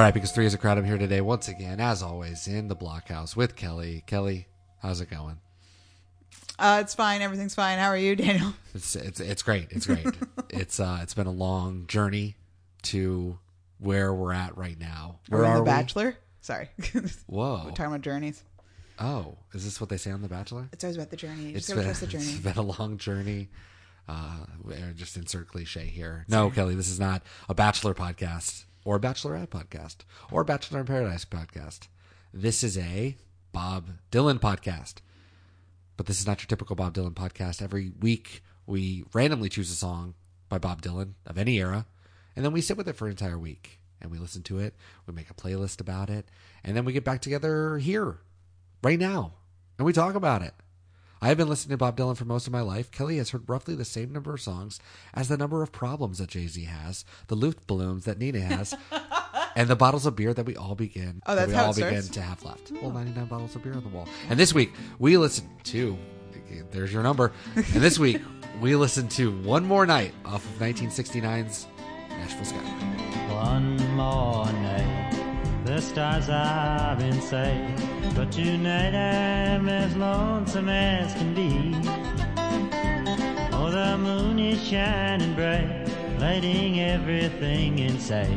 All right, because three is a crowd. I'm here today once again, as always, in the blockhouse with Kelly. Kelly, how's it going? Uh, it's fine. Everything's fine. How are you, Daniel? It's it's it's great. It's great. it's uh it's been a long journey to where we're at right now. Where We're in are The we? Bachelor. Sorry. Whoa. We're talking about journeys. Oh, is this what they say on The Bachelor? It's always about the journey. You It's just gotta been, trust the it's journey. been a long journey. Uh, just insert cliche here. No, Kelly, this is not a Bachelor podcast or Bachelorette podcast or Bachelor in Paradise podcast. This is a Bob Dylan podcast. But this is not your typical Bob Dylan podcast. Every week, we randomly choose a song by Bob Dylan of any era, and then we sit with it for an entire week and we listen to it. We make a playlist about it, and then we get back together here, right now, and we talk about it. I have been listening to Bob Dylan for most of my life. Kelly has heard roughly the same number of songs as the number of problems that Jay Z has, the Luftballons that Nina has, and the bottles of beer that we all begin oh, that we how all it begin starts? to have left. Well, ninety nine bottles of beer on the wall. And this week we listened to. There's your number. And this week we listened to one more night off of 1969's Nashville Skyline. One more night, the stars are in sight, but tonight I'm as lonesome as can be. Oh, the moon is shining bright, lighting everything in sight,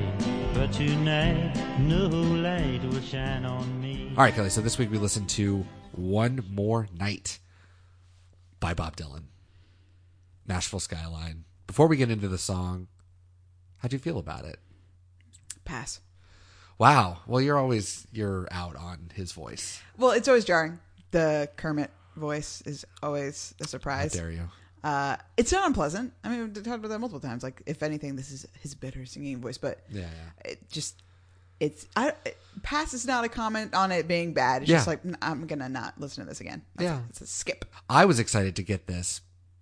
but tonight no light will shine on me. All right, Kelly. So this week we listened to One More Night by Bob Dylan, Nashville Skyline. Before we get into the song, how do you feel about it? Pass. Wow. Well, you're always you're out on his voice. Well, it's always jarring. The Kermit voice is always a How surprise. dare you? Uh, it's not unpleasant. I mean, we've talked about that multiple times. Like, if anything, this is his bitter singing voice, but Yeah, yeah. it just it's I it, pass is not a comment on it being bad. It's Yeah. just like I'm gonna not listen to this again. That's Yeah. it's a skip. I was excited to get this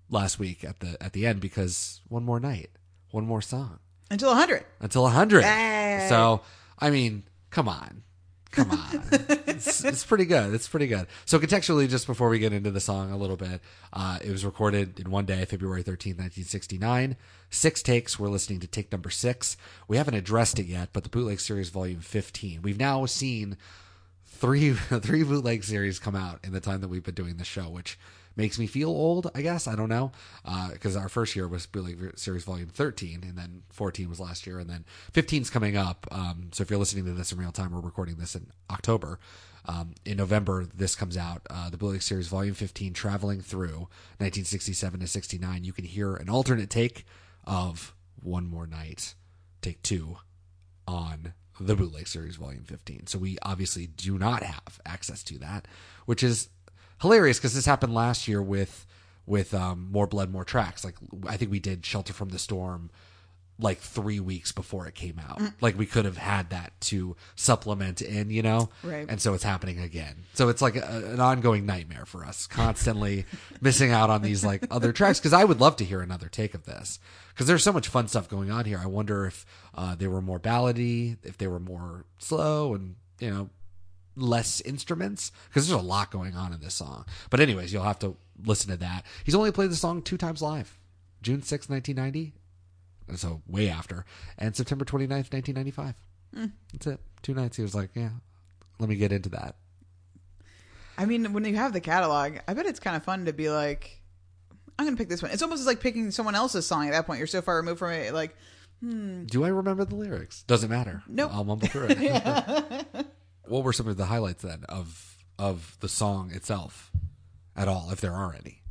last week at the at the end because one more night, one more song Until 100. until 100. Hey. So, I mean, come on. Come on. it's, it's pretty good. It's pretty good. So, contextually, just before we get into the song a little bit, uh, it was recorded in one day, February 13th, 1969. Six takes. We're listening to take number six. We haven't addressed it yet, but the Bootleg Series Volume 15. We've now seen three three bootleg series come out in the time that we've been doing the show, which makes me feel old. I guess I don't know because our first year was bootleg series volume thirteen, and then fourteen was last year, and then 15 is coming up. Um, so if you're listening to this in real time, we're recording this in October. Um, in November, this comes out. Uh, the bootleg series volume 15, traveling through 1967 to 69. You can hear an alternate take of One More Night, take two on the bootleg series volume 15 so we obviously do not have access to that which is hilarious because this happened last year with with um, more blood more tracks. Like i think we did shelter from the storm like three weeks before it came out. Like we could have had that to supplement in you know? Right. and so it's happening again. So it's like a, an ongoing nightmare for us constantly missing out on these like other tracks. Because i would love to hear another take of this. Because there's so much fun stuff going on here. I wonder if uh, they were more ballady if they were more slow and you know less instruments because there's a lot going on in this song. But anyways you'll have to listen to that. He's only played the song two times live june 6 1990 and so way after and september 29th 1995 hmm. that's it. Two nights he was like yeah let me get into that. I mean, when you have the catalog, I bet it's kind of fun to be like, I'm gonna pick this one. It's almost like picking someone else's song at that point. You're so far removed from it. Like, hmm. do i remember the lyrics? Doesn't matter. Nope. i'll mumble through it what were some of the highlights then of of the song itself at all if there are any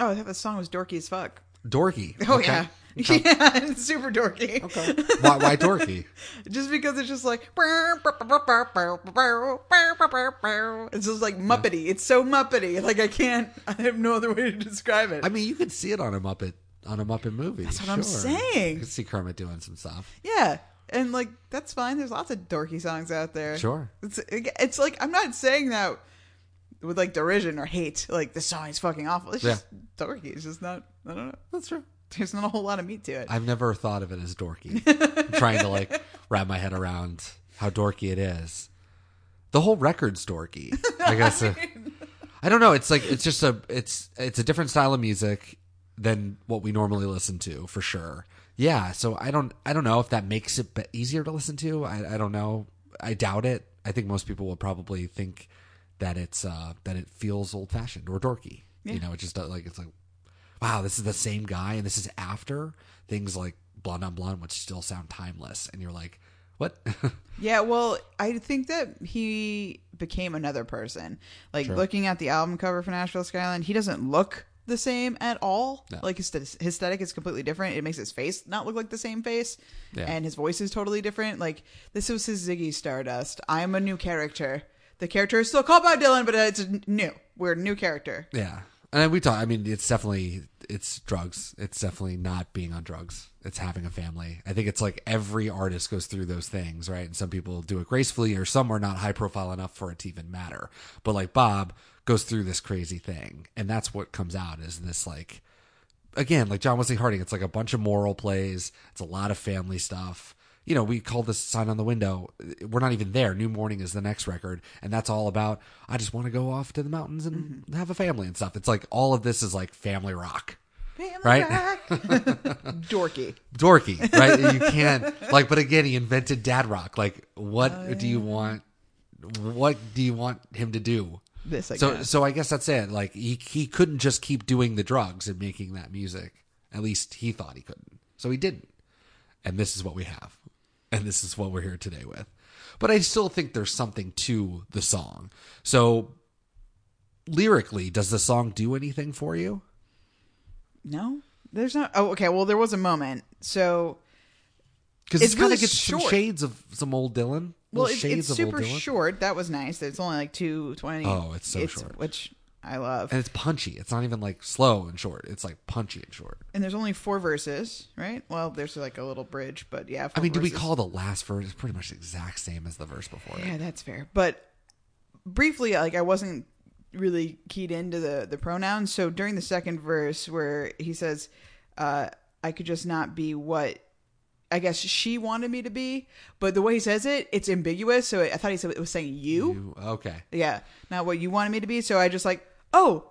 oh, I thought the song was dorky as fuck. dorky Oh Okay. yeah, yeah, it's super dorky. okay why, why dorky Just because it's just like it's just like muppety. It's so muppety. Like I can't. I have no other way to describe it. I mean, you could see it on a Muppet on a Muppet movie. That's what I'm saying. You could see Kermit doing some stuff. yeah, and like that's fine. There's lots of dorky songs out there. Sure. It's it's like I'm not saying that with like derision or hate. Like the song is fucking awful. It's just dorky. It's just not. I don't know. That's true. There's not a whole lot of meat to it. I've never thought of it as dorky. I'm trying to like wrap my head around how dorky it is. The whole record's dorky. I guess. uh, I don't know. It's like it's just a it's it's a different style of music than what we normally listen to for sure. Yeah, so I don't I don't know if that makes it easier to listen to. I, I don't know. I doubt it. I think most people will probably think that it's uh that it feels old fashioned or dorky. You know, it just like it's like wow, this is the same guy and this is after things like Blonde on Blonde which still sound timeless and you're like, what? Yeah, well, I think that he became another person. Like looking at the album cover for Nashville Skyline, he doesn't look the same at all. No. Like his, his aesthetic is completely different. It makes his face not look like the same face, Yeah. and his voice is totally different. Like this was his Ziggy Stardust. I'm a new character. The character is still called Bob Dylan, but uh, it's new. We're a new character. Yeah, and we talk. I mean, it's definitely it's drugs. It's definitely not being on drugs. It's having a family. I think it's like every artist goes through those things, right? And some people do it gracefully, or some are not high profile enough for it to even matter. But like Bob goes through this crazy thing, and that's what comes out is this like again, like John Wesley Harding. It's like a bunch of moral plays. It's a lot of family stuff. You know, we call this sign on the window. We're not even there. New Morning is the next record, and that's all about. I just want to go off to the mountains and mm-hmm. have a family and stuff. It's like all of this is like family rock, Family Right? Dorky. dorky, right? you can't like. But again, he invented dad rock. Like, what oh, do you want? What do you want him to do? This, I so guess. so I guess that's it. Like he he couldn't just keep doing the drugs and making that music. At least he thought he couldn't. So he didn't. And this is what we have. And this is what we're here today with. But I still think there's something to the song. So lyrically, does the song do anything for you? No, there's not. Oh, okay. Well, there was a moment. So Because It's it kind of gets some shades of some old Dylan. Well, it's, it's super short. That was nice. It's only like two twenty. Oh, it's so short. which I love. And it's punchy. It's not even like slow and short. It's like punchy and short. And there's only four verses, right? Well, there's like a little bridge, but yeah. I mean, do we verses. call the last verse pretty much the exact same as the verse before it? Yeah, that's fair. But briefly, like I wasn't really keyed into the the pronouns. So during the second verse, where he says, uh, "I could just not be what." I guess she wanted me to be, but the way he says it, it's ambiguous. So I thought he said it was saying you. You- okay. Yeah, not what you wanted me to be. So I just like, oh,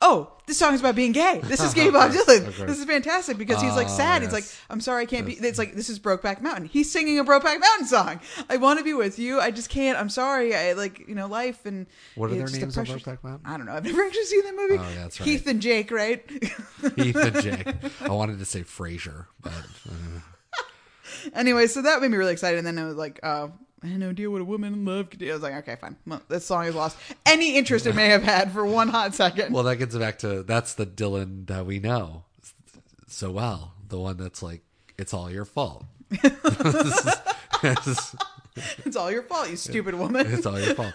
oh, this song is about being gay. This is gay Bob Dylan. This is fantastic because he's like Oh, sad. He's like. I'm sorry, I can't be. It's like this is Brokeback Mountain. He's singing a Brokeback Mountain song. I want to be with you. I just can't. I'm sorry. I like you know life and What are their just the names on Brokeback Mountain? I don't know. I've never actually seen that movie. Oh, yeah, that's right. Heath and Jake, right? Heath and Jake. I wanted to say Frasier, but uh, anyway, so that made me really excited. And then I was like, oh. I had no idea what a woman in love could do. I was like, okay, fine. Well, this song is lost any interest it may have had for one hot second. well, that gets back to that's the Dylan that we know so well. The one that's like, it's all your fault. it's, all your fault, you stupid woman. it's all your fault.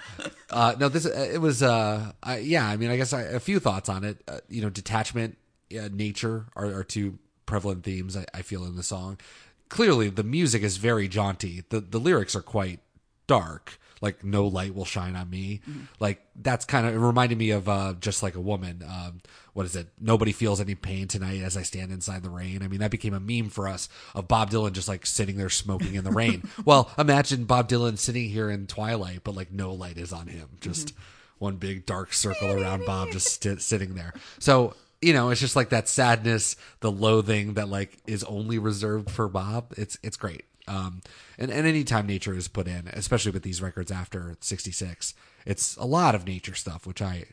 Uh, no, this it was. Uh, I, yeah, I mean, I guess I, a few thoughts on it. Uh, you know, detachment, uh, nature are, are two prevalent themes I, I feel in the song. Clearly, the music is very jaunty. the The lyrics are quite dark. Like no light will shine on me. Like that's kind of it reminded me of uh, just like a woman. Um, what is it? Nobody feels any pain tonight as I stand inside the rain. I mean, that became a meme for us of Bob Dylan just like sitting there smoking in the rain. well, imagine Bob Dylan sitting here in twilight, but like no light is on him. Just one big dark circle around Bob, just sti- sitting there. So you know, it's just like that sadness, the loathing that like is only reserved for Bob. It's it's great. Um, and and anytime nature is put in, especially with these records after '66, it's a lot of nature stuff, which I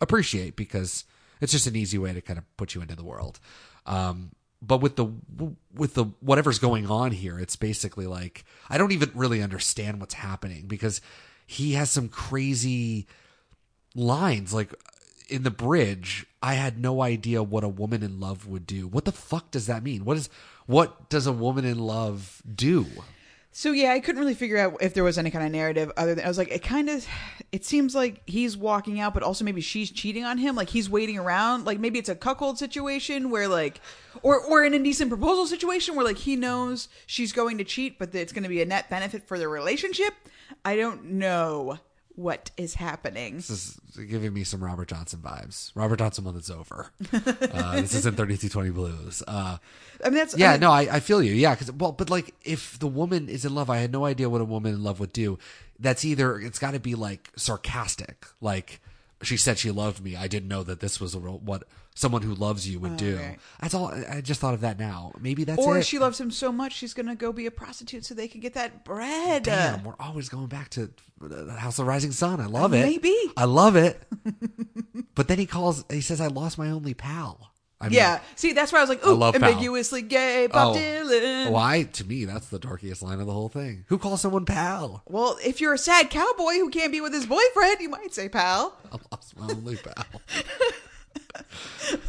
appreciate because it's just an easy way to kind of put you into the world. Um, but with the with the whatever's going on here, it's basically like I don't even really understand what's happening because he has some crazy lines like in the bridge i had no idea what a woman in love would do what the fuck does that mean what is what does a woman in love do So yeah, I couldn't really figure out if there was any kind of narrative other than I was like, it kind of, it seems like he's walking out, but also maybe she's cheating on him. Like he's waiting around. Like maybe it's a cuckold situation where like, or or an indecent proposal situation where like he knows she's going to cheat, but it's going to be a net benefit for the relationship. I don't know what is happening. this is giving me some robert johnson vibes. Robert johnson when it's over. Uh, this isn't 3220 blues. Uh, I mean, that's yeah I mean, no I, I feel you. Yeah because well but like if the woman is in love i had no idea what a woman in love would do. That's either it's got to be like sarcastic. Like she said she loved me. I didn't know that this was a real, what someone who loves you would oh, do. Oh, right. That's all. I just thought of that now. Maybe that's or it. she loves him so much she's gonna go be a prostitute so they can get that bread. Damn, we're always going back to the House of Rising Sun. I love it. Maybe. I love it. but then he calls. He says, "I lost my only pal." I mean, yeah. See, that's why I was like, ooh, love Pal. ambiguously gay, Bob Oh. Dylan. Why? To me, that's the darkest line of the whole thing. Who calls someone pal? Well, if you're a sad cowboy who can't be with his boyfriend, you might say pal. I lost my only pal.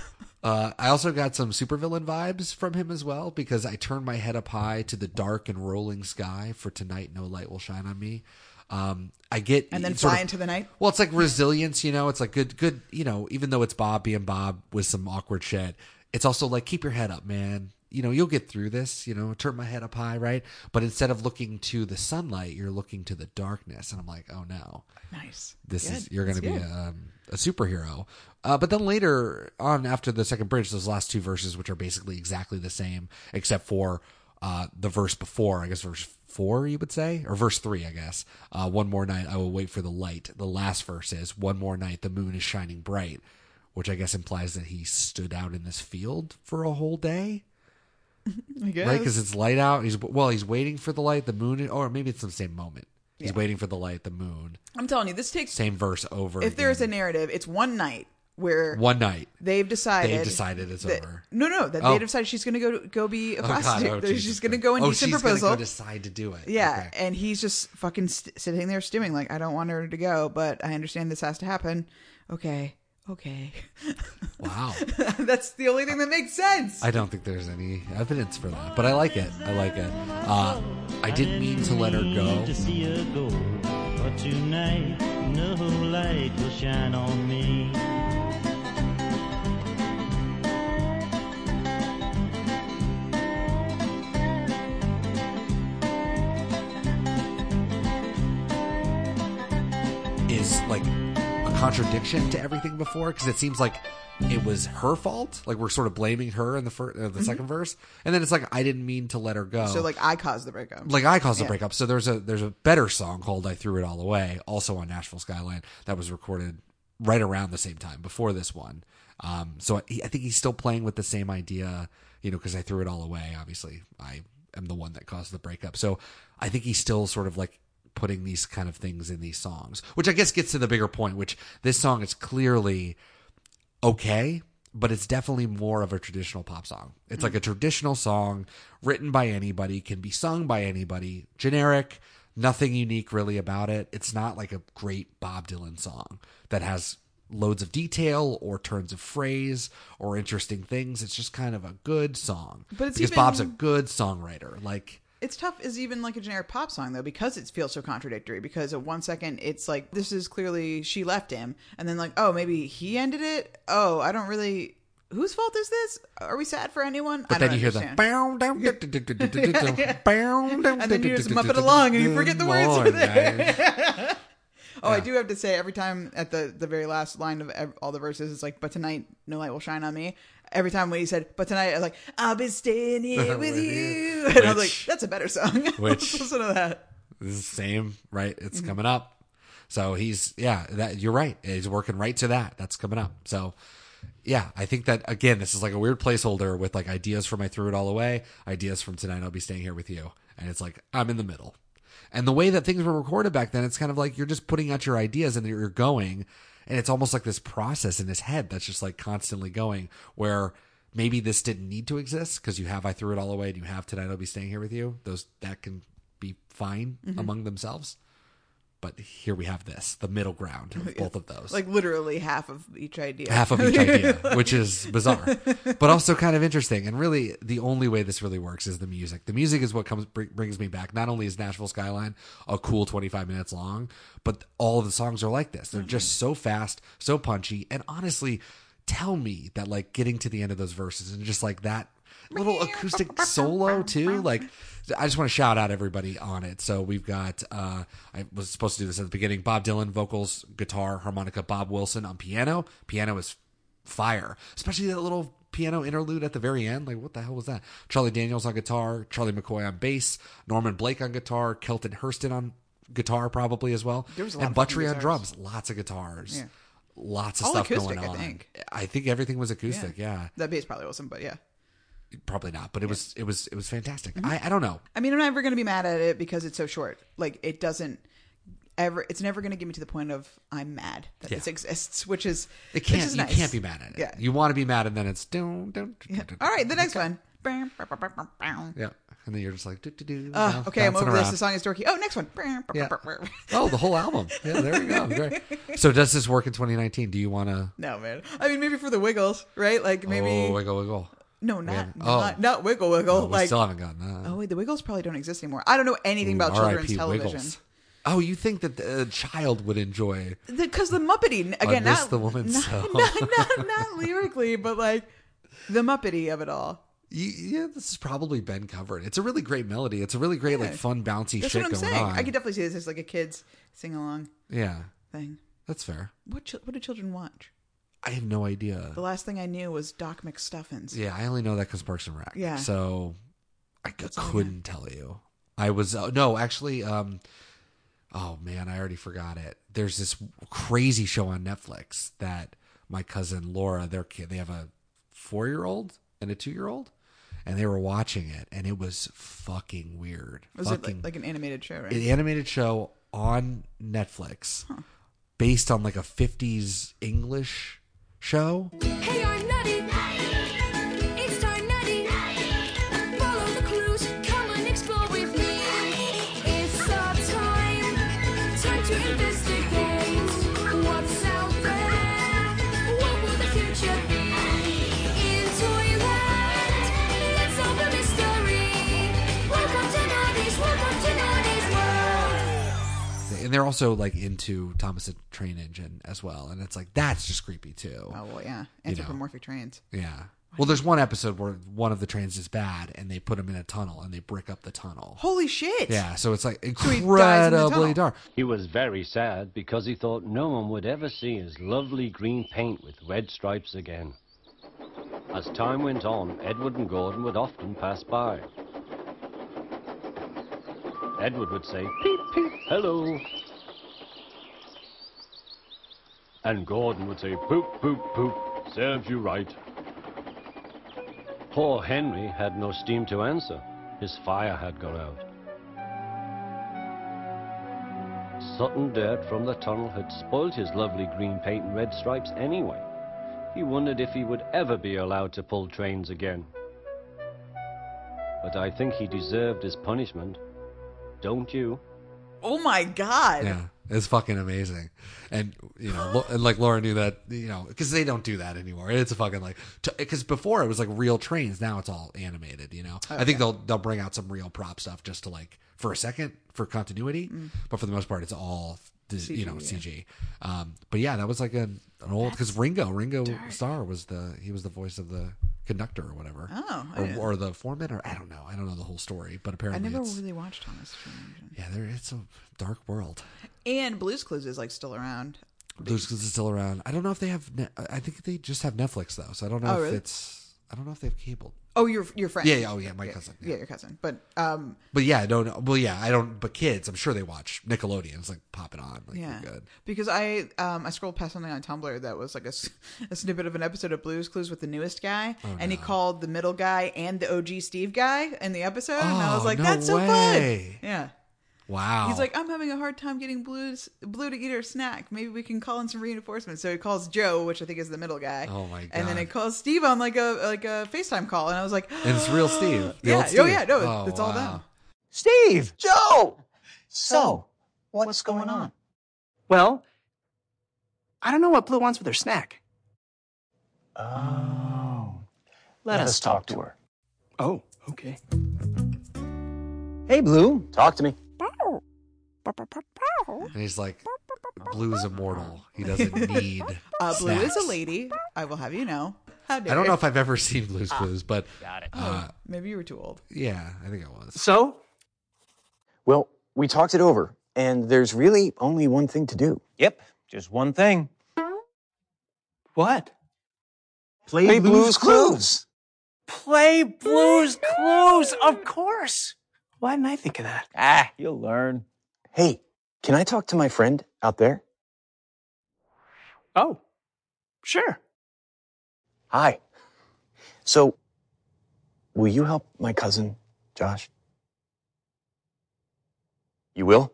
Uh, I also got some supervillain vibes from him as well because I turned my head up high to the dark and rolling sky for tonight. No light will shine on me. Um, I get And then fly of- into the night. Well, it's like resilience, you know. It's like good, good, you know. Even though it's Bob being Bob with some awkward shit, it's also like keep your head up, man. You know, you'll get through this. You know, turn my head up high, right? But instead of looking to the sunlight, you're looking to the darkness, and I'm like, oh no, Nice. this Good. is you're going to be a, um, a superhero. Uh, but then later on, after the second bridge, those last two verses, which are basically exactly the same, except for uh, the verse before, I guess verse four, you would say, or verse three, I guess. Uh, one more night, I will wait for the light. The last verse is, one more night, the moon is shining bright, which I guess implies that he stood out in this field for a whole day I guess. right? Because it's light out. He's well, he's waiting for the light, the moon, or maybe it's the same moment. He's Yeah. waiting for the light, the moon. I'm telling you, this takes. Same verse over. If there's a again. narrative, it's one night where one night, they've decided. they've decided it's that- over. No, no, that Oh. they've decided she's going to go go be a Oh, God, oh, prostitute. oh, Jesus she's going to Christ. go and oh, do some she's proposal. Gonna go decide to do it. Yeah, Okay. and he's just fucking st- sitting there stewing like, I don't want her to go, but I understand this has to happen. Okay, okay. Wow. That's the only thing that makes sense. I don't think there's any evidence for that, but I like it. I like it. Uh, I didn't mean to let her go. To contradiction to everything before because it seems like it was her fault. Like we're sort of blaming her in the first, uh, the second verse, and then it's like I didn't mean to let her go. Mm-hmm. so like I caused the breakup. like I caused the Yeah. breakup. So there's a there's a better song called "I Threw It All Away," also on Nashville Skyline, that was recorded right around the same time before this one. Um, so I, I think he's still playing with the same idea, you know, because I threw it all away. Obviously, I am the one that caused the breakup. So I think he's still sort of like putting these kind of things in these songs, which I guess gets to the bigger point. Which this song is clearly okay, but it's definitely more of a traditional pop song. It's like a traditional song written by anybody, can be sung by anybody, generic, nothing unique really about it. It's not like a great Bob Dylan song that has loads of detail or turns of phrase or interesting things. It's just kind of a good song. But it's because even- Bob's a good songwriter. Like it's tough as even like a generic pop song though because it feels so contradictory because at one second it's like this is clearly she left him and then like oh maybe he ended it oh i don't really whose fault is this are we sad for anyone But I then you hear the bow, down, And and then you just muff it along and you forget the words are there. oh i do have to say every time at the the very last line of all the verses it's like but tonight no light will shine on me every time when he said but tonight i was like i'll be staying here with With you you. and i was like that's a better song which- listen to that the same, right? It's Mm-hmm. coming up. So he's yeah, that you're right. He's working right to that. That's coming up. So yeah, I think that again, this is like a weird placeholder with like ideas from I threw it all away, ideas from tonight I'll be staying here with you. And it's like I'm in the middle. And the way that things were recorded back then, it's kind of like you're just putting out your ideas and you're going and it's almost like this process in his head that's just like constantly going where maybe this didn't need to exist because you have I threw it all away and you have tonight I'll be staying here with you. Those that can be fine Mm-hmm. among themselves. But here we have this, the middle ground of both of those. like literally half of each idea. half of each idea, which is bizarre, but also kind of interesting. And really, the only way this really works is the music. The music is what comes br- brings me back. Not only is Nashville Skyline a cool 25 minutes long, but all of the songs are like this. They're just mm-hmm. so fast, so punchy, and honestly, tell me that like getting to the end of those verses and just like that little acoustic solo too like i just want to shout out everybody on it so we've got uh i was supposed to do this at the beginning bob dylan vocals guitar harmonica bob wilson on piano piano is fire especially that little piano interlude at the very end like what the hell was that charlie daniels on guitar charlie mccoy on bass norman blake on guitar kelton herston on guitar probably as well There was a lot and of fucking on drums lots of guitars Yeah. lots of All stuff acoustic, going I on. think. I think everything was acoustic. Yeah, That bass probably wasn't, but yeah. Probably not, but it was it was it was fantastic. Mm-hmm. I I don't know. I mean, I'm never going to be mad at it because it's so short. Like it doesn't ever. It's never going to get me to the point of I'm mad that Yeah. this exists, which is It can't is you nice. can't be mad at it. Yeah. you want to be mad, and then it's Yeah. All right, the next okay. one. Yeah, and then you're just like, do, do, do, Uh, okay, I'm over this. The song is dorky. Oh, next one. Yeah. Oh, the whole album. Yeah, there we go. Great. So, does this work in 2019? Do you want to? No, man. I mean, maybe for the Wiggles, right? Like maybe Oh, wiggle, wiggle. No, not not, oh. not Wiggle Wiggle. Oh, we like still haven't gotten that. oh wait, the Wiggles probably don't exist anymore. I don't know anything Ooh, about children's R.I.P. television. Wiggles. Oh, you think that a child would enjoy? Because the, Muppety again, not the woman not, so. not, not, not lyrically, but like the Muppety of it all. You, yeah, this has probably been covered. It's a really great melody. It's a really great, like, fun, bouncy That's shit what I'm going saying. on. I could definitely see this as like a kids sing along yeah, thing. that's fair. What what do children watch? I have no idea. The last thing I knew was Doc McStuffins. Yeah, I only know that because Parks and Rec. Yeah. So I c- all I couldn't tell you. I was uh, no, actually. um Oh man, I already forgot it. There's this crazy show on Netflix that my cousin Laura, their kid, they have a four year old and a two year old, and they were watching it, and it was fucking weird. Was fucking, it like, like an animated show, right? an animated show on Netflix based on like a 50s English show. Hey, and they're also like into Thomas the Train Engine as well, and it's like that's just creepy too. oh well, yeah. You know. Anthropomorphic trains. Yeah. Well, there's one episode where one of the trains is bad, and they put him in a tunnel, and they brick up the tunnel. Holy shit! Yeah, so it's like he dies in the incredibly tunnel. dark. He was very sad because he thought no one would ever see his lovely green paint with red stripes again. As time went on, Edward and Gordon would often pass by. Edward would say, peep, peep, hello. And Gordon would say, poop, poop, poop, serves you right. Poor Henry had no steam to answer. His fire had gone out. Sudden dirt from the tunnel had spoilt his lovely green paint and red stripes anyway. He wondered if he would ever be allowed to pull trains again. But I think he deserved his punishment. Don't you? Oh my god! Yeah, it's fucking amazing, and you know, and like Laura knew that, you know, because they don't do that anymore. It's a fucking like because before it was like real trains. Now it's all animated. You know, I think they'll they'll bring out some real prop stuff just to like for a second for continuity, but for the most part, it's all the, you know CG, yeah. CG. Um, but yeah, that was like an, an old because Ringo Ringo Starr was the he was the voice of the conductor or whatever. Oh, or, or the foreman or I don't know. I don't know the whole story, but apparently I never it's, really watched Thomas yeah, there it's a dark world. And Blue's Clues is like still around. Blue's Clues is still around. I don't know if they have. Ne- I think they just have Netflix though, so I don't know Oh, if really? it's. I don't know if they have cable. Oh, your your friend. Yeah, yeah, oh, yeah, my cousin, Yeah. yeah. your cousin. But um, But yeah, I don't know. Well, yeah, I don't. But kids, I'm sure they watch Nickelodeon. It's like pop it on. Like, yeah, good. because I um I scrolled past something on Tumblr that was like a, s- a snippet of an episode of Blue's Clues with the newest guy, Oh, and he called the middle guy and the OG Steve guy in the episode, and I was Oh, like, no that's so way. fun. Yeah. Wow. He's like, I'm having a hard time getting Blue's Blue to eat her snack. Maybe we can call in some reinforcements. So he calls Joe, which I think is the middle guy. Oh, my god. And then he calls Steve on like a like a FaceTime call, and I was like, and it's real Steve. The yeah, old oh yeah, no, Oh, it's all wow. them. Steve! Joe! So, what's going on? Well, I don't know what Blue wants with her snack. Oh. Let, us talk to her. Oh, okay. Hey, Blue, talk to me. And he's like, Blue is immortal. He doesn't need. Uh, Blue is a lady. I will have you know. How dare I don't know if I've ever seen Blue's Clues, but Got it. uh, Maybe you were too old. yeah, I think I was. So, Well, we talked it over, and there's really only one thing to do. Yep, just one thing. what? Play, Blue's Clues. Play Blue's Clues, of course. Why didn't I think of that? Ah, you'll learn. Hey, can I talk to my friend out there? Oh, sure. Hi. So, will you help my cousin, Josh? You will?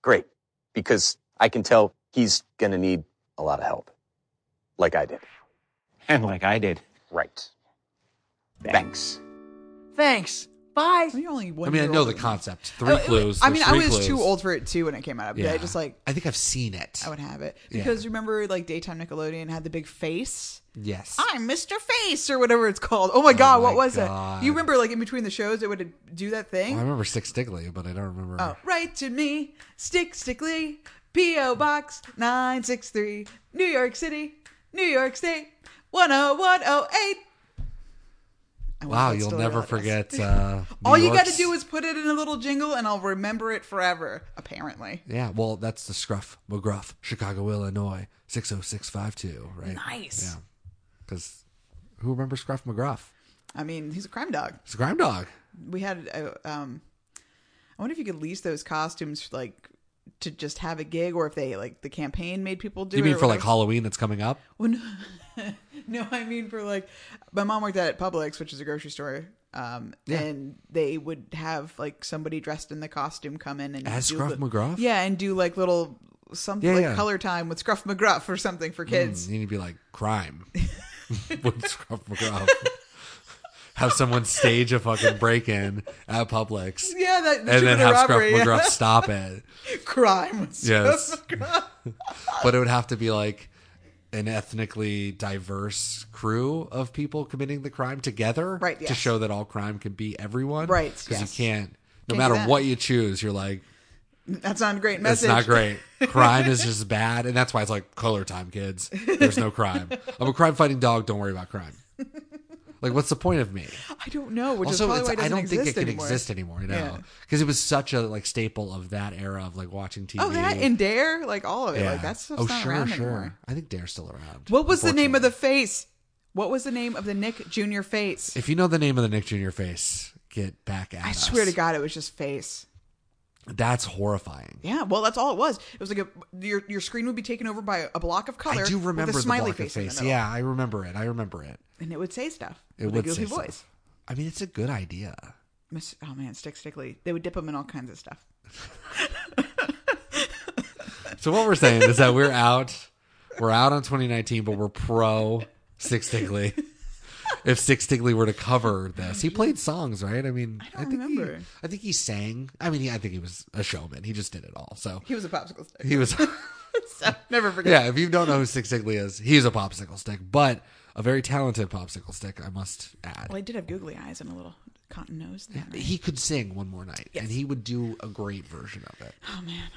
Great. Because I can tell he's gonna need a lot of help. Like I did. And like I did. Right. Thanks. Thanks. Bye. You're only one I mean, I year know older the than me. concept. Oh, three Oh, it- clues. I mean, There's I three was clues. too old for it too when it came out. But Yeah. I just like I think I've seen it. I would have it Yeah. because remember like daytime Nickelodeon had the big face. Yes. I'm Mr. Face or whatever it's called. Oh my oh god, my what was God. it? You remember like in between the shows it would do that thing? Well, I remember Stick Stickly, but I don't remember. Oh, write to me, Stick Stickly, P.O. Box 963, New York City, New York State, 10108. Wow, you'll never forget. Uh, All you got to do is put it in a little jingle and I'll remember it forever, apparently. Yeah, well, that's the Scruff McGruff, Chicago, Illinois, six zero six five two, right? Nice. Yeah, because who remembers Scruff McGruff? I mean, he's a crime dog. It's a crime dog. We had, uh, um, I wonder if you could lease those costumes, like, to just have a gig or if they, like, the campaign made people do You it. mean or for like. Halloween that's coming up? Well, no, no, I mean for like my mom worked at Publix, which is a grocery store. Um, Yeah. and they would have like somebody dressed in the costume come in and As do Scruff the- McGruff? Yeah, and do like little something Yeah, like yeah. color time with Scruff McGruff or something for kids. Mm, you need to be like crime with Scruff McGruff. Have someone stage a fucking break in at Publix. Yeah, that And then have Scruff robbery, yeah. McGruff stop it. crime. Yes. But it would have to be like an ethnically diverse crew of people committing the crime together Right, to show that all crime can be everyone. Right, Because yes. you can't, no Can't matter what you choose, you're like, That's not a great it's message. not great. Crime is just bad. And that's why it's like color time, kids. There's no crime. I'm a crime fighting dog. Don't worry about crime. Like, what's the point of me? I don't know, which also, is probably why it I don't think it can anymore. exist anymore. You know, Yeah. because it was such a like staple of that era of like watching TV. Oh, that and Dare, like all of it, yeah. like that's oh, not sure, around sure. anymore. I think Dare's still around. What was the name of the face? What was the name of the Nick Jr. face? If you know the name of the Nick Jr. face, get back at I us. I swear to God, it was just face. That's horrifying. Yeah, well, that's all it was. It was like a your your screen would be taken over by a block of color. I do remember with a the smiley block of face. the face. Yeah, I remember it. I remember it. and it would say stuff. It would a say voice. stuff. I mean, it's a good idea. Miss, oh man, Stick Stickly. They would dip them in all kinds of stuff. So what we're saying is that we're out. We're out on 2019, but we're pro Stick Stickly. If Stick Stickly were to cover this, he played songs, right? I mean, I, don't think remember. He, I think he sang. I mean, he, I think he was a showman. He just did it all. So He was a popsicle stick. he was. So, never forget. yeah, if you don't know who Stick Stickly is, he's a popsicle stick, but a very talented popsicle stick, I must add. Well, he did have googly eyes and a little cotton nose. Then, right? He could sing one more night, Yes. and he would do a great version of it. oh man.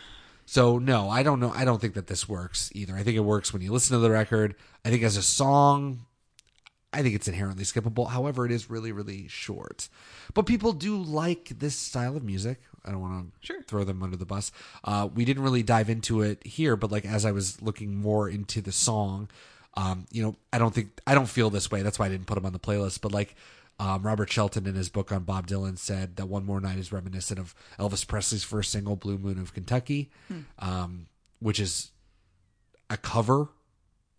So no, I don't know. I don't think that this works either. I think it works when you listen to the record. I think as a song, I think it's inherently skippable. However, it is really, really short. But people do like this style of music. I don't want to Sure. throw them under the bus. Uh, we didn't really dive into it here, but like as I was looking more into the song, um, you know, I don't think I don't feel this way. That's why I didn't put them on the playlist. But like um, Robert Shelton in his book on Bob Dylan said that "One More Night" is reminiscent of Elvis Presley's first single "Blue Moon of Kentucky," um, which is a cover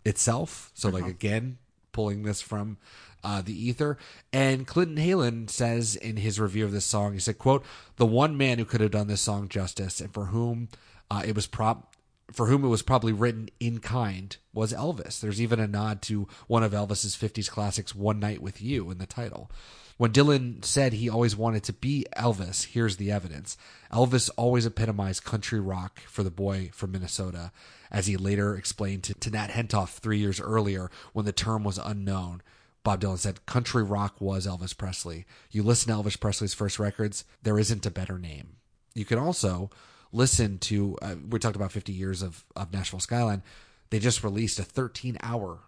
itself. So like again, pulling this from uh, the ether. And Clinton Heylin says in his review of this song, he said, "quote The one man who could have done this song justice, and for whom uh, it was prop." For whom it was probably written in kind was Elvis. There's even a nod to one of Elvis's 50s classics, One Night with You, in the title. When Dylan said he always wanted to be Elvis, here's the evidence. Elvis always epitomized country rock for the boy from Minnesota, as he later explained to, to Nat Hentoff three years earlier when the term was unknown. Bob Dylan said, Country rock was Elvis Presley. You listen to Elvis Presley's first records, there isn't a better name. You can also listen to, uh, we talked about 50 years of, of Nashville Skyline. They just released a 13 hour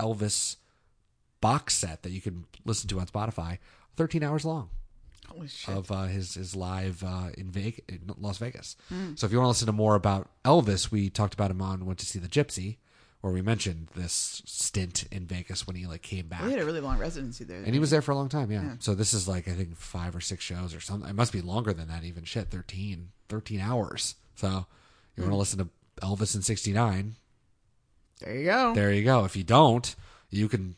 Elvis box set that you can listen to on Spotify, 13 hours long Holy shit. of uh, his his live uh, in Vegas, in Las Vegas. So if you want to listen to more about Elvis, we talked about him on Went to See the Gypsy, where we mentioned this stint in Vegas when he like came back. Well, he had a really long residency there. and he was there for a long time, yeah. So this is like I think five or six shows or something. It must be longer than that even. Shit, 13, 13 hours. So you want to listen to Elvis in '69? There you go. There you go. If you don't, you can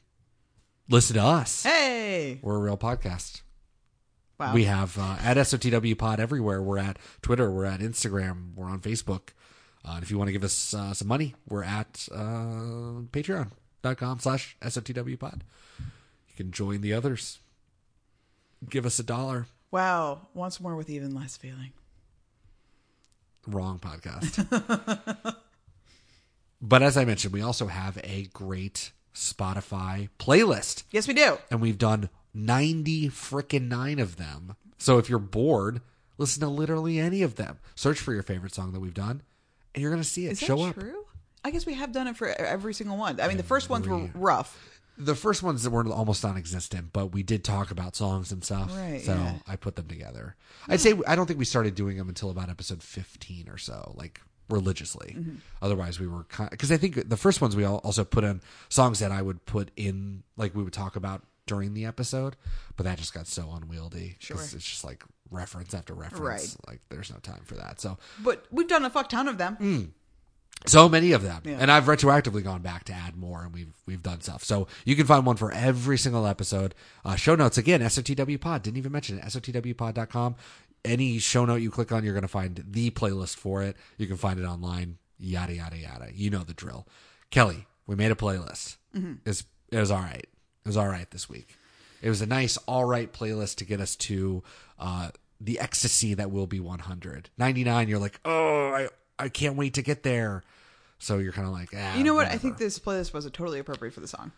listen to us. Hey. We're a real podcast. Wow. We have uh, at SOTW Pod everywhere. We're at Twitter. We're at Instagram. We're on Facebook. Uh, and if you want to give us uh, some money, we're at uh, patreon.com slash SOTW Pod. You can join the others. Give us a dollar. Wow. Once more with even less feeling. Wrong podcast. but as I mentioned, we also have a great Spotify playlist. Yes, we do. and we've done 90 frickin' nine of them. So if you're bored, listen to literally any of them. Search for your favorite song that we've done, and you're going to see it Is that show up. true? I guess we have done it for every single one. I mean, the first ones were rough. The first ones that were almost non-existent, but we did talk about songs and stuff. Right, So yeah. I put them together. I'd hmm. say I don't think we started doing them until about episode 15 or so, like religiously. Mm-hmm. Otherwise, we were because I think the first ones we all also put in songs that I would put in, like we would talk about during the episode, but that just got so unwieldy. Sure. It's just like reference after reference. Right. Like there's no time for that. So But we've done a fuck ton of them. Mm. so many of them Yeah. and i've retroactively gone back to add more and we've we've done stuff so you can find one for every single episode uh, show notes again sotw pod didn't even mention it sotwpod.com any show note you click on you're going to find the playlist for it. You can find it online yada yada yada. You know the drill. Kelly we made a playlist. It's, it was all right. It was all right this week. It was a nice all right playlist to get us to uh, the ecstasy that will be 100 99 you're like oh i i can't wait to get there. So you're kind of like ah, You know what? I think this playlist was totally appropriate for the song.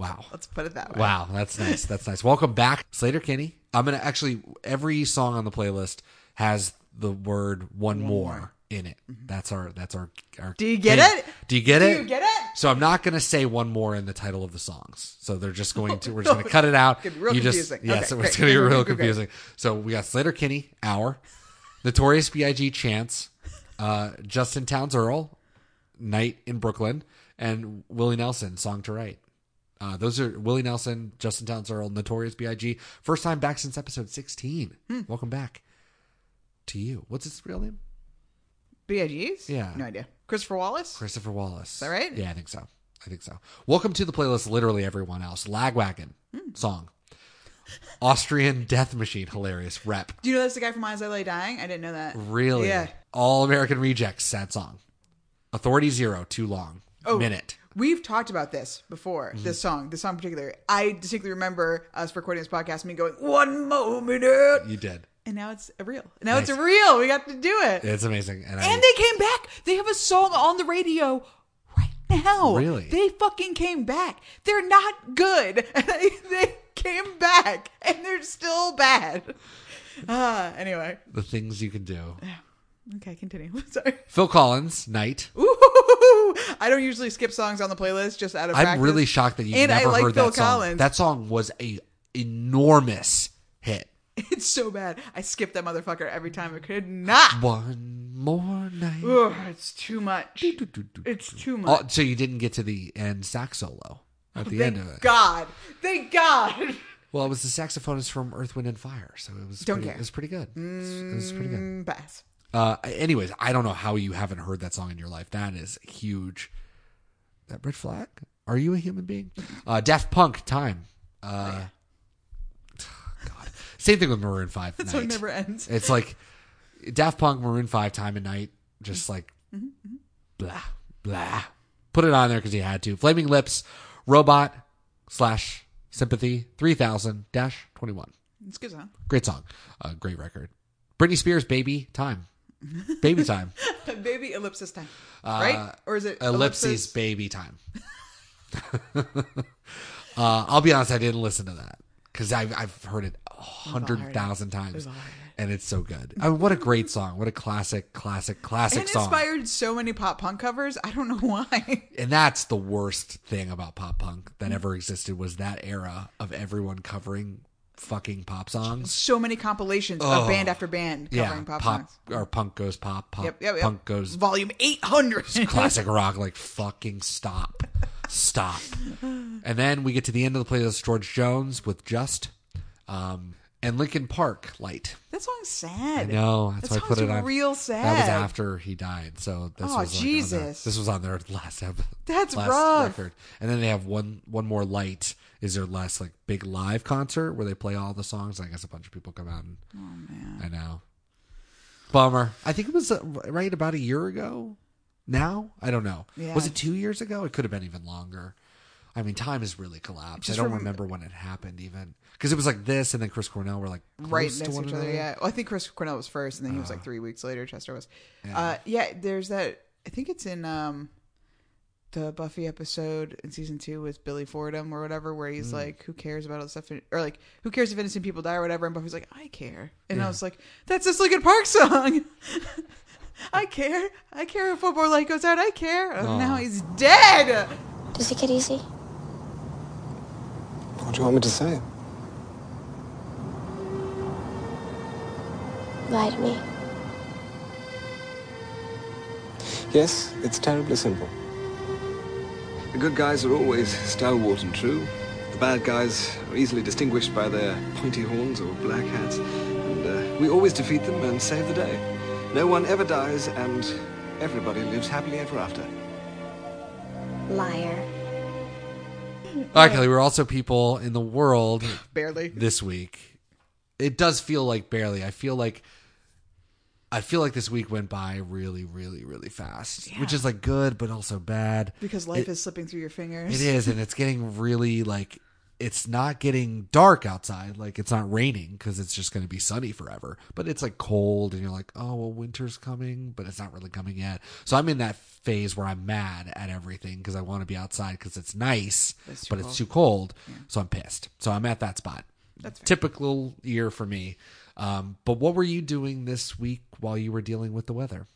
Wow Let's put it that way. wow that's nice that's nice welcome back Sleater-Kinney. i'm gonna actually every song on the playlist has the word one, more, in it that's our that's our, our Mm-hmm. Do you get thing. it? do you get Do it Do you get it? so i'm not gonna say one more in the title of the songs so they're just going to we're just gonna cut it out real you just confusing. yeah Okay, so it's gonna be real confusing so we got Sleater-Kinney, hour notorious big chance uh justin townes earle night in brooklyn and willie nelson song to write uh, those are Willie Nelson, Justin Townes Earle, Notorious B.I.G. First time back since episode 16. Hmm. Welcome back to you. What's his real name? B.I.G.'s? Yeah. No idea. Christopher Wallace? Christopher Wallace. Is that right? Yeah, I think so. I think so. Welcome to the playlist, literally everyone else. Lagwagon Hmm. song. Austrian Death Machine, hilarious. Rep. Do you know that's the guy from As I Lay Dying? I didn't know that. Really? Yeah. All American Rejects, sad song. Authority Zero, too long. Oh. Minute. We've talked about this before. Mm-hmm. This song, this song in particular. I distinctly remember us recording this podcast, me going one more minute, You did. and now it's a real. Now it's Nice. a real. We got to do it, It's amazing. And, I, they came back. They have a song on the radio right now. Really? They fucking came back. They're not good, they, they came back, and they're still bad. Ah, anyway. the things you can do. Okay, continue. Sorry. Phil Collins, Night. Ooh, I don't usually skip songs on the playlist just out of I'm practice. really shocked that you've And I never like heard Phil that song. Collins. That song was a enormous hit. It's so bad. I skip that motherfucker every time. I could not. One more night. Ugh, it's too much. It's too Oh, much. so you didn't get to the end sax solo at the end of Thank it. God. Thank God. Well, it was the saxophonist from Earth, Wind, and Fire, so it was Don't pretty, care. It was pretty good. It was, it was pretty good. Mm, Pass. Uh, anyways, I don't know how you haven't heard that song in your life. That is huge. That red flag? Are you a human being? Uh, Daft Punk, Time. Uh, God. Same thing with Maroon Five. That Night. song never ends. It's like Daft Punk, Maroon Five, Time and Night. Just like Mm-hmm, blah blah. Put it on there because you had to. Flaming Lips, Robot slash Sympathy, three thousand dash twenty one. It's a good song. Great song, uh, great record. Britney Spears, Baby Time, Baby Time, Baby ellipsis time. right? Or is it Uh, Ellipses, Baby Time. uh, I'll be honest, I didn't listen to that because I've I've heard it a hundred thousand times, all heard it. and it's so good. I mean, what a great song! What a classic, classic, classic song. It inspired so many pop punk covers. I don't know why. and that's the worst thing about pop punk that ever existed was that era of everyone covering fucking pop songs. so many compilations of band after band covering Yeah, pop, pop songs. or punk goes pop, pop Yep, yep, yep. punk goes Volume 800. classic rock. Like fucking stop, stop. And then we get to the end of the playlist. George Jones with just. Um, and Linkin Park Light. That song's sad. I know that's That why I put it on. real sad. That was after he died. So this Oh, was like on their- Jesus. this was on their last episode. That's last rough. record. And then they have one one more light is their last like big live concert where they play all the songs. I guess a bunch of people come out and Oh man. I know. Bummer. I think it was uh, right about a year ago. Now I don't know. Yeah. Was it two years ago? It could have been even longer. I mean, time has really collapsed. Just I don't rem- remember when it happened even because it was like this, and then Chris Cornell were like close right to next to one each other. another. Yeah, well, I think Chris Cornell was first, and then he was Uh. like three weeks later. Chester was. Yeah. Uh, yeah, there's that. I think it's in um, the Buffy episode in season two with Billy Fordham or whatever, where he's mm. like, "Who cares about all this stuff?" Or like, "Who cares if innocent people die or whatever?" And Buffy's like, "I care," and I was like, "That's this Linkin Park song." I care. I care if football light goes out. I care. And Aw. now he's dead. Does it get easy? What do you want me to say? Lie to me. Yes, it's terribly simple. The good guys are always stalwart and true. The bad guys are easily distinguished by their pointy horns or black hats. And uh, we always defeat them and save the day. No one ever dies, and everybody lives happily ever after. Liar. All right, Kelly. We're also people in the world Barely. this week. It does feel like barely. I feel like I feel like this week went by really, really, really fast, which is like good, but also bad. Because life It- is slipping through your fingers. It is, and it's getting really like it's not getting dark outside. Like it's not raining because it's just going to be sunny forever. But it's like cold, and you're like, oh well, winter's coming, but it's not really coming yet. So I'm in that phase where I'm mad at everything because I want to be outside because it's nice, It's but cold. it's too cold. So I'm pissed. So I'm at that spot. That's fair. typical year for me. Um, but what were you doing this week while you were dealing with the weather?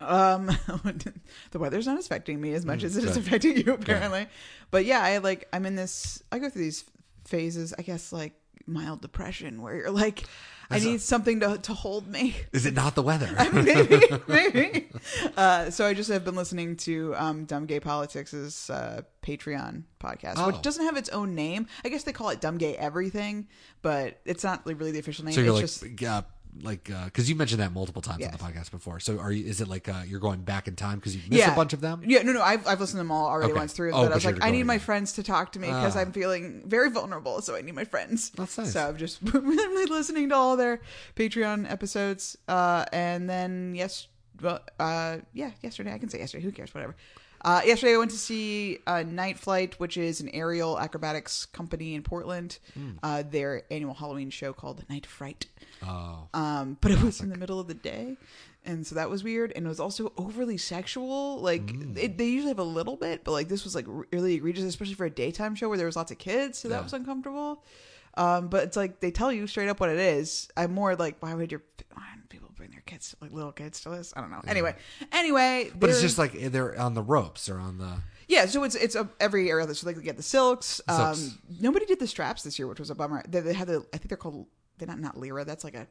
Um, the weather's not affecting me as much as it is Mm, good. affecting you, apparently. But yeah, I like I'm in this. I go through these phases. I guess like mild depression, where you're like, I need something to to hold me. Is it not the weather? maybe, maybe. Uh, so I just have been listening to um, Dumb Gay Politics' uh, Patreon podcast, Oh. which doesn't have its own name. I guess they call it Dumb Gay Everything, but it's not like, really the official name. so you're it's like, just uh, like, because you mentioned that multiple times on the podcast before. So are you? Is it like uh, you're going back in time because you've missed a bunch of them? Yeah, no, no, I've, I've listened to them all already Okay. once through, Oh, but I was like, I need going my friends to talk to me because Ah. I'm feeling very vulnerable, so I need my friends. That's nice. So I've just been listening to all their Patreon episodes, uh, and then yes, well, uh, yeah, yesterday I can say yesterday. Who cares? Whatever. Uh, yesterday I went to see uh, Night Flight, which is an aerial acrobatics company in Portland. Hmm. Uh, their annual Halloween show called Night Fright. Oh, Um, but it was in the middle of the day, and so that was weird. And it was also overly sexual. Like Mm. it, they usually have a little bit, but like this was like really egregious, especially for a daytime show where there was lots of kids. So that Yeah. was uncomfortable. Um, but it's like they tell you straight up what it is. I'm more like, why would your why people their kids, like little kids, to this? I don't know. Anyway, anyway, but it's they're- just like they're on the ropes or on the. yeah, so it's it's a, every area. So like they get the silks. Um, Silks. nobody did the straps this year, which was a bummer. They, they had the I think they're called they're not not lira. That's like a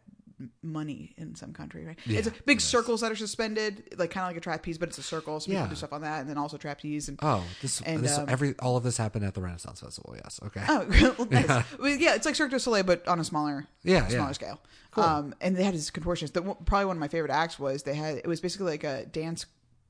money in some country, right? Yeah, it's a big is. circles that are suspended, like kind of like a trapeze, but it's a circle. So people Yeah. do stuff on that, and then also trapeze and Oh, this, And, this um, every all of this happened at the Renaissance Festival. Yes. Okay. Oh, well, nice. Yeah. Well, yeah, it's like Cirque du Soleil, but on a smaller, Yeah, smaller yeah. scale. Cool. Um, and they had these contortions. The, probably one of my favorite acts was they had it was basically like a dance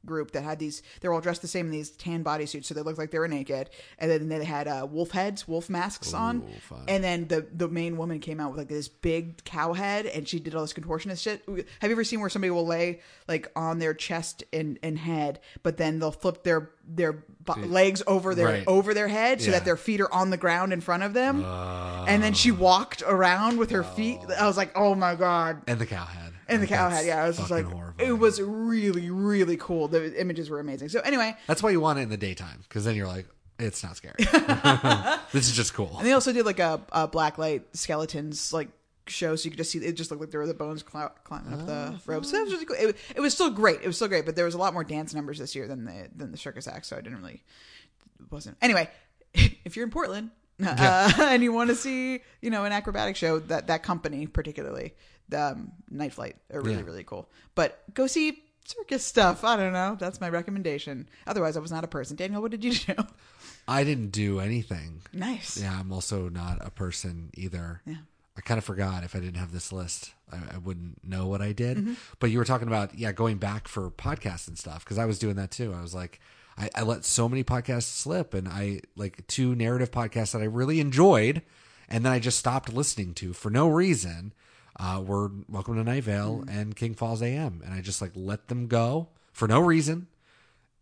group that had these. They're all dressed the same in these tan bodysuits, so they looked like they were naked. And then they had uh, wolf heads, wolf masks on. Ooh, fun. And then the the main woman came out with like this big cow head, and she did all this contortionist shit. Have you ever seen where somebody will lay like on their chest and, and head, but then they'll flip their their bo- legs over their Right. over their head so Yeah. that their feet are on the ground in front of them? Uh, and then she walked around with her feet. I was like, oh my god. and the cow head. And the cow head, yeah. I was just like, horrifying. it was really, really cool. The images were amazing. So anyway, That's why you want it in the daytime because then you're like, it's not scary. this is just cool. and they also did like a, a black light skeletons like show, so you could just see it just looked like there were the bones cl- climbing up the ropes. So that was really cool. It, it was still great. It was still great, but there was a lot more dance numbers this year than the than the circus act. So I didn't really wasn't anyway. If you're in Portland. Uh, and you want to see, you know, an acrobatic show that that company particularly, um, Night Flight, are really Yeah. really cool. But go see circus stuff. I don't know. That's my recommendation. Otherwise, I was not a person. Daniel, what did you do? I didn't do anything. nice. Yeah, I'm also not a person either. Yeah. I kind of forgot if I didn't have this list, I, I wouldn't know what I did. Mm-hmm. But you were talking about, yeah, going back for podcasts and stuff because I was doing that too. I was like, I, I let so many podcasts slip, and I like two narrative podcasts that I really enjoyed, and then I just stopped listening to for no reason. Uh, were Welcome to Night Vale Mm-hmm. and King Falls AM, and I just like let them go for no reason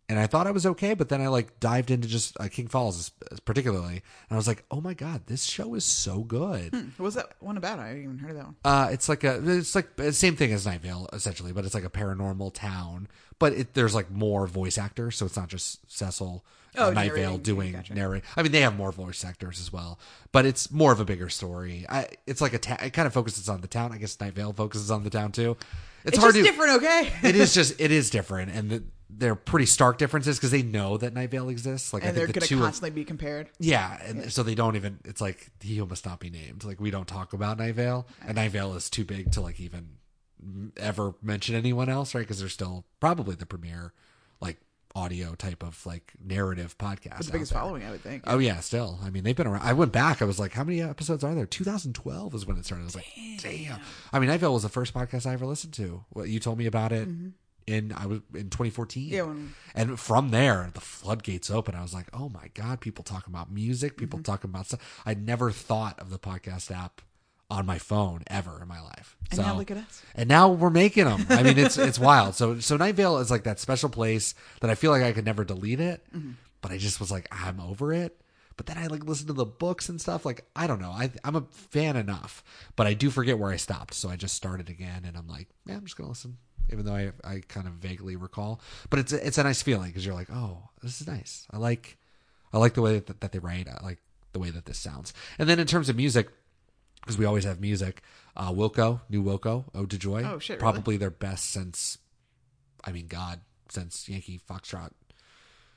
and I thought I was okay, but then I like dived into just uh, King Falls particularly, and I was like, oh my god, this show is so good. What was that one about? I haven't even heard of that one. Uh, it's like a, it's like the same thing as Night Vale essentially, but it's like a paranormal town. But it, there's like more voice actors, so it's not just Cecil uh, Oh, Night Vale doing Gotcha. narrate. I mean, they have more voice actors as well, but it's more of a bigger story. I, it's like a, ta- it kind of focuses on the town. I guess Night Vale focuses on the town too. It's, It's, hard to different, okay? it is just it is different, and the, they're pretty stark differences because they know that Night Vale exists. Like I and they're think the going to constantly be compared. yeah, and so they don't even. It's like he must not be named. Like we don't talk about Night Vale, and Night Vale is too big to like even ever mention anyone else, right? Because they're still probably the premier like audio type of like narrative podcast. The biggest following, I would think. Oh yeah, still. I mean, they've been around. I went back. I was like, how many episodes are there? 2012 is when it started. I was like, damn. I mean, Night Vale was the first podcast I ever listened to. Well, you told me about it in I was in 2014. Mm-hmm. Yeah, when- and from there, the floodgates open. I was like, oh my god, people talking about music, people Mm-hmm. talking about stuff. I never thought of the podcast app on my phone ever in my life. And so, now look at us. And now we're making them. I mean, it's it's wild. So so Night Vale is like that special place that I feel like I could never delete it, Mm-hmm. but I just was like, I'm over it. But then I like listen to the books and stuff. Like I don't know. I I'm a fan enough, but I do forget where I stopped. So I just started again, and I'm like, yeah, I'm just gonna listen, even though I I kind of vaguely recall. But it's a, it's a nice feeling because you're like, oh, this is nice. I like I like the way that, that they write. I like the way that this sounds. And then in terms of music, because we always have music, uh, Wilco, new Wilco, Ode to Joy. Oh, shit, really? Probably their best since, I mean, God, since Yankee Foxtrot,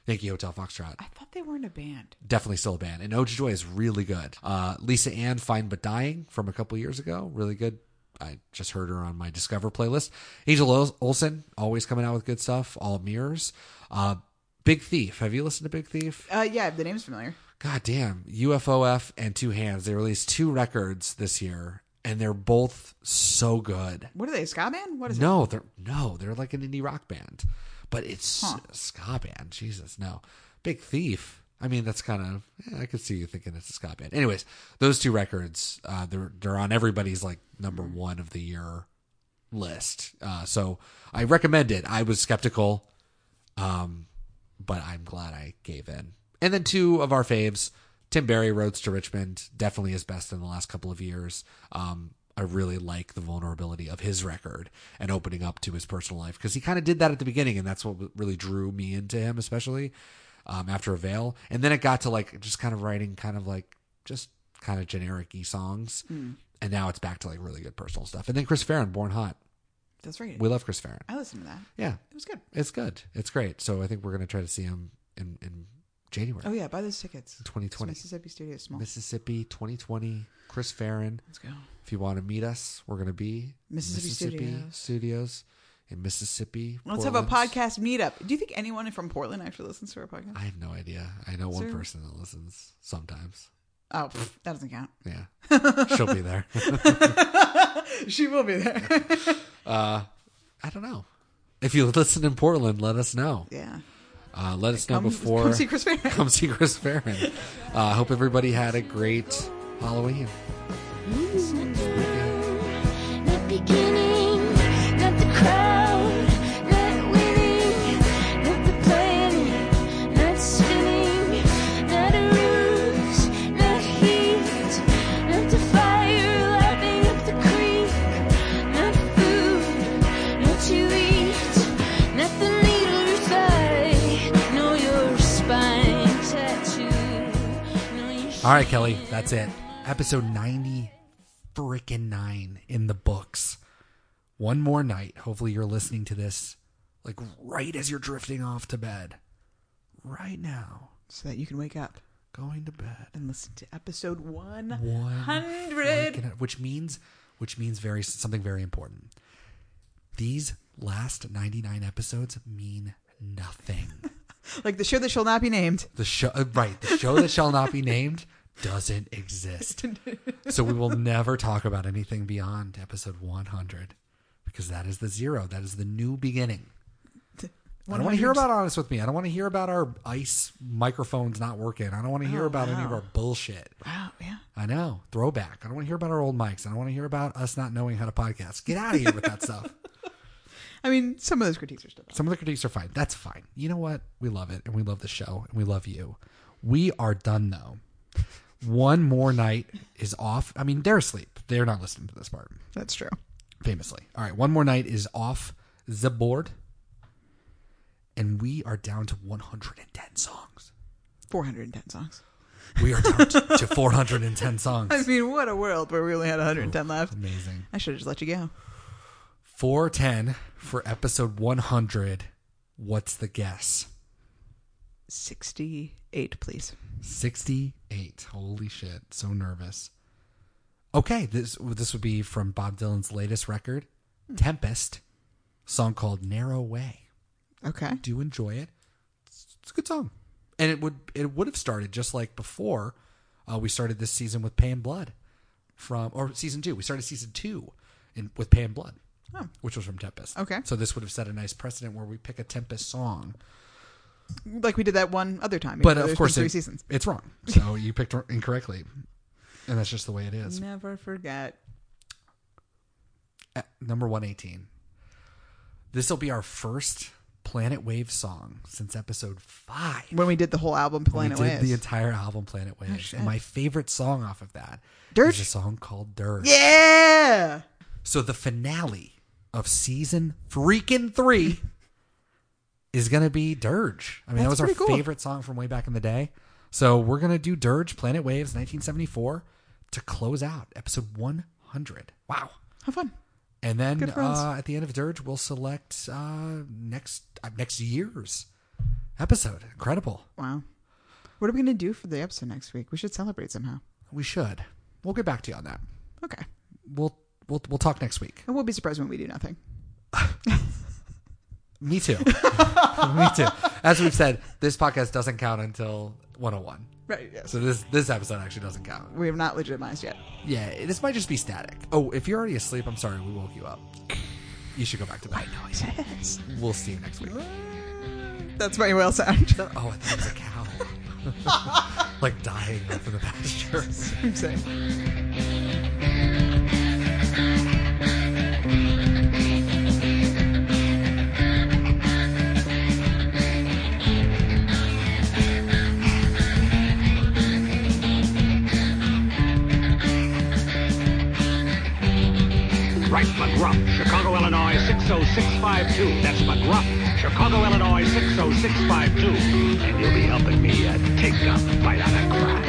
Yankee Hotel Foxtrot. I thought they weren't a band. Definitely still a band. And Ode to Joy is really good. Uh, Liza Anne, Fine But Dying from a couple years ago, really good. I just heard her on my Discover playlist. Angel Ol- Olsen, always coming out with good stuff. All Mirrors. Uh, Big Thief. Have you listened to Big Thief? Uh, yeah, the name's familiar. God damn, UFOF and Two Hands. They released two records this year, and they're both so good. What are they? Ska band? What is it? No, they're no, they're like an indie rock band, but it's Huh. a ska band. Jesus, no, Big Thief. I mean, that's kind of yeah, I could see you thinking it's a ska band. Anyways, those two records, uh, they're they're on everybody's like number one of the year list. Uh, so I recommend it. I was skeptical, um, but I'm glad I gave in. And then two of our faves, Tim Barry, Roads to Richmond, definitely his best in the last couple of years. Um, I really like the vulnerability of his record and opening up to his personal life because he kind of did that at the beginning, and that's what really drew me into him, especially um, after Avail. And then it got to like just kind of writing kind of like just kind of generic y songs. And now it's back to like really good personal stuff. And then Chris Farren, Born Hot. That's right. We love Chris Farren. I listened to that. Yeah, It was good. it's good. It's great. So I think we're gonna try to see him in in January, Oh yeah, buy those tickets. 2020, It's Mississippi Studio Small. Mississippi, 2020. Chris Farren. Let's go. If you want to meet us, we're gonna be Mississippi Studios. Studios in Mississippi. Let's have a podcast meetup. Do you think anyone from Portland actually listens to our podcast? I have no idea. I know one there- person that listens sometimes. Oh, pff, that doesn't count. Yeah, she'll be there. she will be there. Uh, I don't know. If you listen in Portland, let us know. yeah. Uh, let us know Come, before. come see Chris Farren. come see Chris Farren. Uh, I hope everybody had a great Halloween. Not All right, Kelly, that's it. Episode 90 frickin' 9 in the books. One more night. Hopefully, you're listening to this like right as you're drifting off to bed. Right now, so that you can wake up going to bed. and listen to episode 100. One frickin' which means which means very something very important. These last 99 episodes mean nothing. Like the show that shall not be named. The show, uh, right? The show that shall not be named doesn't exist. so we will never talk about anything beyond episode 100 because that is the zero. That is the new beginning. I don't want to hear about Honest with Me. I don't want to hear about our ice microphones not working. I don't want to hear Oh, about any of our bullshit. Wow, yeah. I know. Throwback. I don't want to hear about our old mics. I don't want to hear about us not knowing how to podcast. Get out of here with that stuff. I mean, some of those critiques are still. Some of the critiques are fine. That's fine. You know what? We love it and we love the show and we love you. We are done though. One more night is off. I mean, they're asleep. They're not listening to this part, That's true. famously. All right, one more night is off the board. And we are down to 110 songs. 410 songs. We are down to, to 410 songs. I mean, what a world where we only had 110 left. Amazing. I should have just let you go. 410 for episode 100. What's the guess? 68, please. 68. Holy shit. So nervous. Okay, this this would be from Bob Dylan's latest record, Tempest, song called Narrow Way. Okay. Do enjoy it. It's, it's a good song. And it would it would have started just like before uh, we started this season with Pay in Blood from or season 2. We started season 2 in with Pay in Blood. Oh. Which was from Tempest. Okay. So this would have set a nice precedent where we pick a Tempest song Like we did that one other time. but of course three it- seasons. it's wrong so you picked incorrectly and that's just the way it is Never forget. At number 118 this will be our first planet wave song since episode 5 When we did the whole album, Planet we did Waves. the entire album planet oh, waves shit. and my favorite song off of that Dirge? is a song called dirge yeah! so the finale of season freaking three is going to be dirge i mean that was our cool. favorite song from way back in the day so we're going to do dirge planet waves 1974 to close out episode 100 wow Have fun. and then Good for us. uh, at the end of dirge we'll select uh, next uh, next year's episode incredible Wow. What are we going to do for the episode next week? We should celebrate somehow. we should we'll get back to you on that Okay. we'll we'll, we'll talk next week And we'll be surprised when we do nothing. Me too. Me too. As we've said, this podcast doesn't count until 101. Right, yes. So this this episode actually doesn't count. we have not legitimized yet. Yeah, this might just be static. Oh, if you're already asleep, I'm sorry, we woke you up. You should go back to bed. Noises. We'll see you next week. That's my whale sound. Oh, I thought it was a cow. like dying off in the pasture. I'm saying. McGruff, Chicago, Illinois, 60652. That's McGruff, Chicago, Illinois, 60652. And you'll be helping me uh, take a bite out of crime.